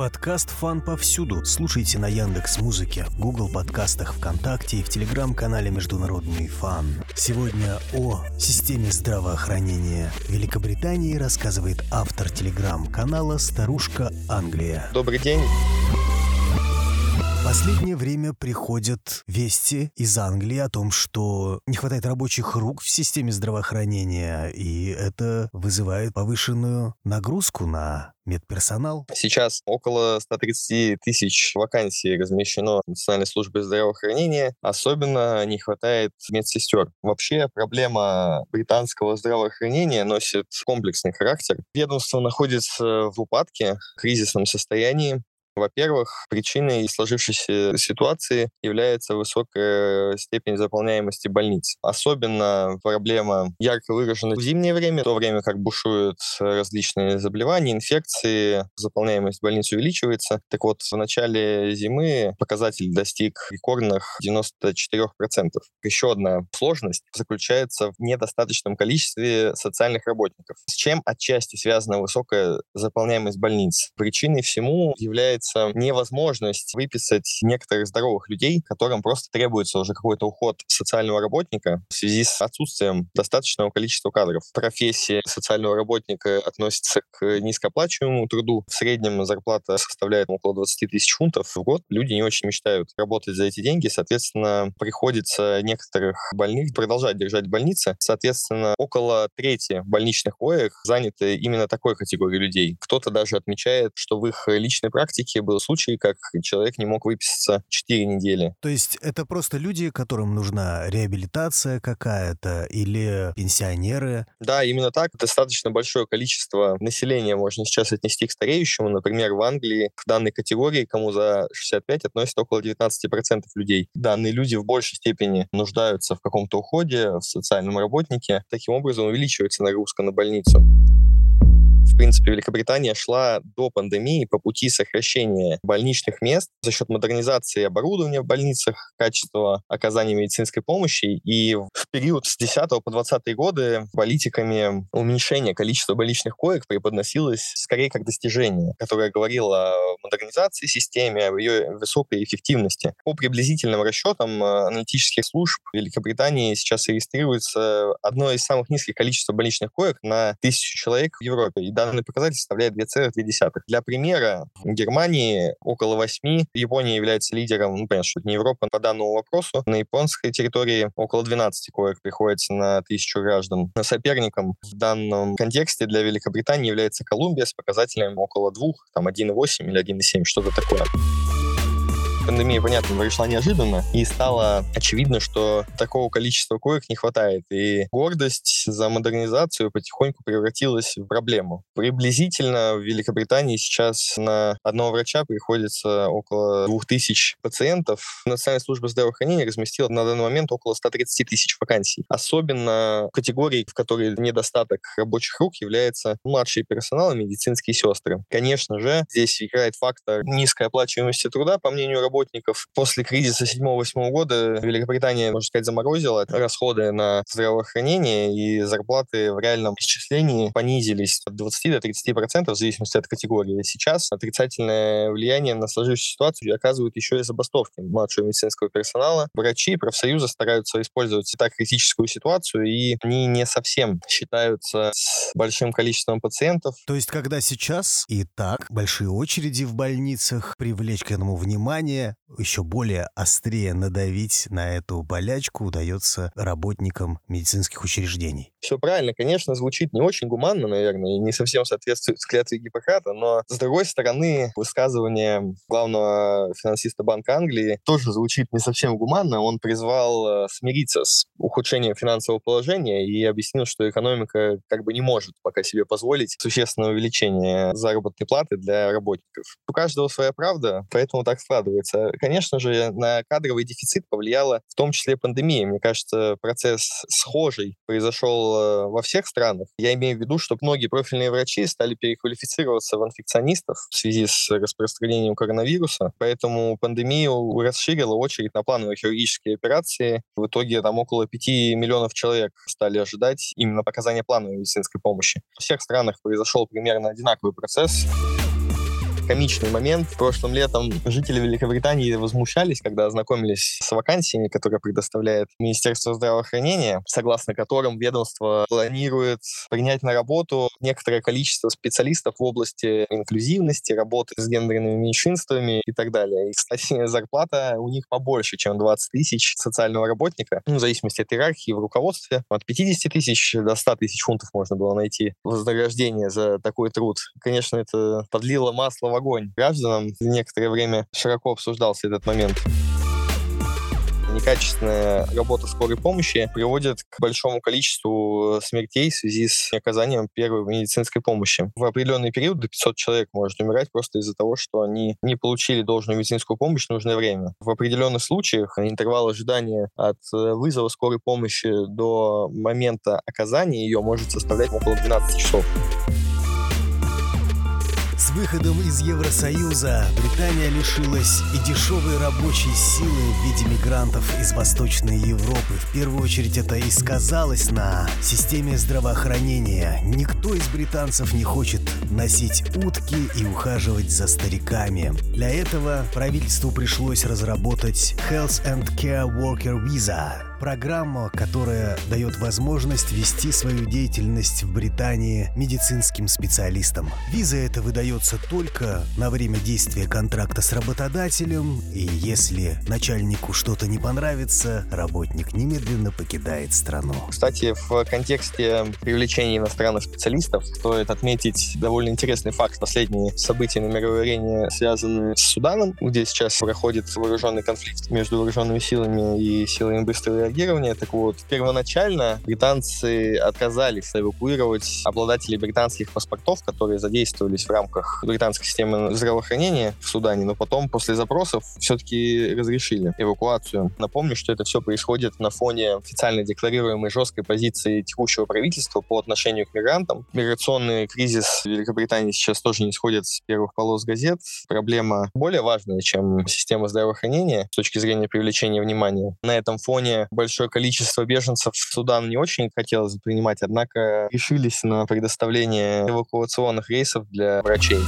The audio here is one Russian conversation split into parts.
Подкаст «Фан» повсюду. Слушайте на Яндекс Музыке, Google подкастах, ВКонтакте и в Телеграм-канале «Международный фан». Сегодня о системе здравоохранения Великобритании рассказывает автор Телеграм-канала «Старушка Англия». Добрый день. Последнее время приходят вести из Англии о том, что не хватает рабочих рук в системе здравоохранения, и это вызывает повышенную нагрузку на медперсонал. Сейчас около 130 тысяч вакансий размещено в Национальной службе здравоохранения. Особенно не хватает медсестер. Вообще проблема британского здравоохранения носит комплексный характер. Ведомство находится в упадке, в кризисном состоянии. Во-первых, причиной сложившейся ситуации является высокая степень заполняемости больниц. Особенно проблема ярко выражена в зимнее время, в то время как бушуют различные заболевания, инфекции, заполняемость больниц увеличивается. Так вот, в начале зимы показатель достиг рекордных 94%. Еще одна сложность заключается в недостаточном количестве социальных работников. С чем отчасти связана высокая заполняемость больниц? Причиной всему является является невозможность выписать некоторых здоровых людей, которым просто требуется уже какой-то уход социального работника в связи с отсутствием достаточного количества кадров. Профессия социального работника относится к низкооплачиваемому труду. В среднем зарплата составляет около 20 тысяч фунтов в год. Люди не очень мечтают работать за эти деньги, соответственно, приходится некоторых больных продолжать держать в больнице. Соответственно, около трети больничных коек заняты именно такой категорией людей. Кто-то даже отмечает, что в их личной практике практике был случай, как человек не мог выписаться 4 недели. То есть это просто люди, которым нужна реабилитация какая-то или пенсионеры? Да, именно так. Достаточно большое количество населения можно сейчас отнести к стареющему. Например, в Англии к данной категории, кому за 65, относится около 19% людей. Данные люди в большей степени нуждаются в каком-то уходе, в социальном работнике. Таким образом увеличивается нагрузка на больницу принципе, Великобритания шла до пандемии по пути сокращения больничных мест за счет модернизации оборудования в больницах, качества оказания медицинской помощи. И в период с 10 по 20 годы политиками уменьшения количества больничных коек преподносилось скорее как достижение, которое говорило о модернизации системы, о ее высокой эффективности. По приблизительным расчетам э, аналитических служб Великобритании сейчас регистрируется одно из самых низких количеств больничных коек на тысячу человек в Европе. И данный данный показатель составляет 2,2. Для примера, в Германии около 8, Япония является лидером, ну, понятно, что это не Европа по данному вопросу. На японской территории около 12 коек приходится на тысячу граждан. Но соперником в данном контексте для Великобритании является Колумбия с показателем около 2, там 1,8 или 1,7, что-то такое пандемия, понятно, пришла неожиданно, и стало очевидно, что такого количества коек не хватает. И гордость за модернизацию потихоньку превратилась в проблему. Приблизительно в Великобритании сейчас на одного врача приходится около 2000 пациентов. Национальная служба здравоохранения разместила на данный момент около 130 тысяч вакансий. Особенно категории, в которой недостаток рабочих рук является младший персонал и медицинские сестры. Конечно же, здесь играет фактор низкой оплачиваемости труда, по мнению работников, работников. После кризиса 7-8 года Великобритания, можно сказать, заморозила расходы на здравоохранение, и зарплаты в реальном исчислении понизились от 20 до 30 процентов в зависимости от категории. Сейчас отрицательное влияние на сложившуюся ситуацию оказывают еще и забастовки младшего медицинского персонала. Врачи, профсоюзы стараются использовать так критическую ситуацию, и они не совсем считаются с большим количеством пациентов. То есть, когда сейчас и так большие очереди в больницах, привлечь к этому внимание, еще более острее надавить на эту болячку удается работникам медицинских учреждений. Все правильно, конечно, звучит не очень гуманно, наверное, и не совсем соответствует клятве Гиппократа, но, с другой стороны, высказывание главного финансиста Банка Англии тоже звучит не совсем гуманно. Он призвал э, смириться с ухудшением финансового положения и объяснил, что экономика как бы не может пока себе позволить существенное увеличение заработной платы для работников. У каждого своя правда, поэтому так складывается. Конечно же, на кадровый дефицит повлияла в том числе пандемия. Мне кажется, процесс схожий произошел э, во всех странах. Я имею в виду, что многие профильные врачи стали переквалифицироваться в инфекционистов в связи с распространением коронавируса. Поэтому пандемия расширила очередь на плановые хирургические операции. В итоге там около 5 миллионов человек стали ожидать именно показания плановой медицинской помощи. В всех странах произошел примерно одинаковый процесс. Комичный момент. Прошлым летом жители Великобритании возмущались, когда ознакомились с вакансиями, которые предоставляет Министерство здравоохранения, согласно которым ведомство планирует принять на работу некоторое количество специалистов в области инклюзивности, работы с гендерными меньшинствами и так далее. И, кстати, зарплата у них побольше, чем 20 тысяч социального работника, ну, в зависимости от иерархии в руководстве. От 50 тысяч до 100 тысяч фунтов можно было найти вознаграждение за такой труд. Конечно, это подлило масло в огонь гражданам. Некоторое время широко обсуждался этот момент некачественная работа скорой помощи приводит к большому количеству смертей в связи с оказанием первой медицинской помощи. В определенный период до 500 человек может умирать просто из-за того, что они не получили должную медицинскую помощь в нужное время. В определенных случаях интервал ожидания от э, вызова скорой помощи до момента оказания ее может составлять около 12 часов. С выходом из Евросоюза Британия лишилась и дешевой рабочей силы в виде мигрантов из Восточной Европы. В первую очередь это и сказалось на системе здравоохранения. Никто из британцев не хочет носить утки и ухаживать за стариками. Для этого правительству пришлось разработать Health and Care Worker Visa Программа, которая дает возможность вести свою деятельность в Британии медицинским специалистам. Виза эта выдается только на время действия контракта с работодателем, и если начальнику что-то не понравится, работник немедленно покидает страну. Кстати, в контексте привлечения иностранных специалистов стоит отметить довольно интересный факт. Последние события на мировой арене связаны с Суданом, где сейчас проходит вооруженный конфликт между вооруженными силами и силами быстрого реагирования. Так вот, первоначально британцы отказались эвакуировать обладателей британских паспортов, которые задействовались в рамках британской системы здравоохранения в Судане, но потом после запросов все-таки разрешили эвакуацию. Напомню, что это все происходит на фоне официально декларируемой жесткой позиции текущего правительства по отношению к мигрантам. Миграционный кризис в Великобритании сейчас тоже не сходит с первых полос газет. Проблема более важная, чем система здравоохранения с точки зрения привлечения внимания. На этом фоне большое количество беженцев в Судан не очень хотелось принимать, однако решились на предоставление эвакуационных рейсов для врачей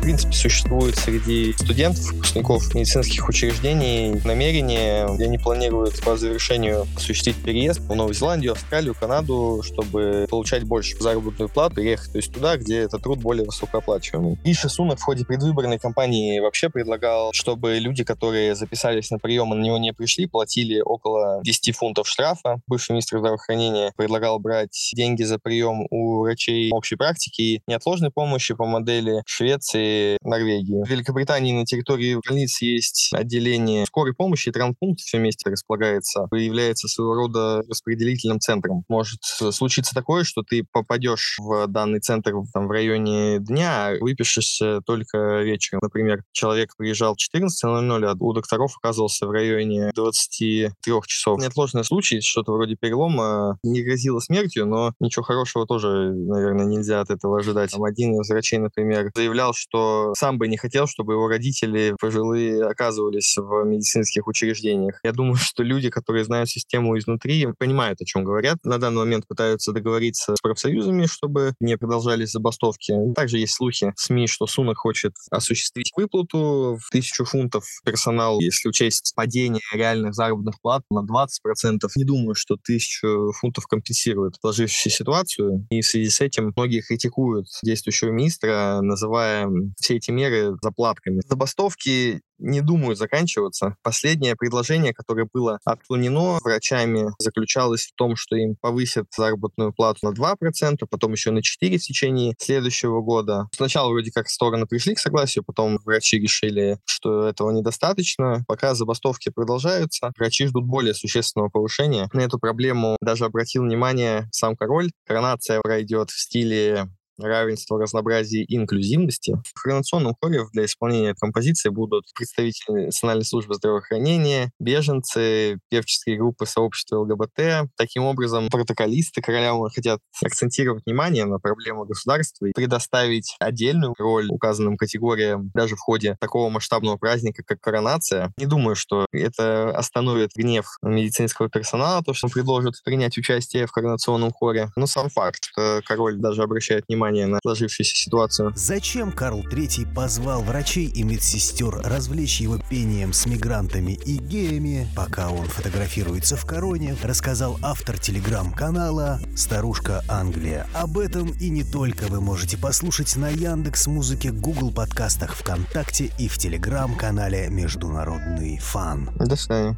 в принципе, существует среди студентов, выпускников медицинских учреждений намерение, где они планируют по завершению осуществить переезд в Новую Зеландию, Австралию, Канаду, чтобы получать больше заработную плату, переехать то есть туда, где этот труд более высокооплачиваемый. Риша Сунок в ходе предвыборной кампании вообще предлагал, чтобы люди, которые записались на прием и на него не пришли, платили около 10 фунтов штрафа. Бывший министр здравоохранения предлагал брать деньги за прием у врачей общей практики и неотложной помощи по модели Швеции Норвегии. В Великобритании на территории больниц есть отделение скорой помощи и травмпункт все вместе располагается и является своего рода распределительным центром. Может случиться такое, что ты попадешь в данный центр там, в районе дня, а выпишешься только вечером. Например, человек приезжал в 14.00, а у докторов оказывался в районе 23 часов. Неотложный случай, что-то вроде перелома, не грозило смертью, но ничего хорошего тоже, наверное, нельзя от этого ожидать. Там один из врачей, например, заявлял, что что сам бы не хотел, чтобы его родители пожилые оказывались в медицинских учреждениях. Я думаю, что люди, которые знают систему изнутри, понимают, о чем говорят. На данный момент пытаются договориться с профсоюзами, чтобы не продолжались забастовки. Также есть слухи в СМИ, что Сунок хочет осуществить выплату в тысячу фунтов персоналу, если учесть падение реальных заработных плат на 20%. Не думаю, что тысячу фунтов компенсирует сложившуюся ситуацию. И в связи с этим многие критикуют действующего министра, называя все эти меры заплатками. Забастовки не думаю заканчиваться. Последнее предложение, которое было отклонено врачами, заключалось в том, что им повысят заработную плату на 2%, потом еще на 4% в течение следующего года. Сначала вроде как стороны пришли к согласию, потом врачи решили, что этого недостаточно. Пока забастовки продолжаются, врачи ждут более существенного повышения. На эту проблему даже обратил внимание сам король. Коронация пройдет в стиле равенства, разнообразия и инклюзивности. В коронационном хоре для исполнения композиции будут представители Национальной службы здравоохранения, беженцы, певческие группы сообщества ЛГБТ. Таким образом, протоколисты короля хотят акцентировать внимание на проблему государства и предоставить отдельную роль указанным категориям даже в ходе такого масштабного праздника, как коронация. Не думаю, что это остановит гнев медицинского персонала, то, что он предложит принять участие в коронационном хоре. Но сам факт, король даже обращает внимание внимание на сложившуюся ситуацию. Зачем Карл III позвал врачей и медсестер развлечь его пением с мигрантами и геями, пока он фотографируется в короне, рассказал автор телеграм-канала «Старушка Англия». Об этом и не только вы можете послушать на Яндекс Музыке, Google подкастах, ВКонтакте и в телеграм-канале «Международный фан». До свидания.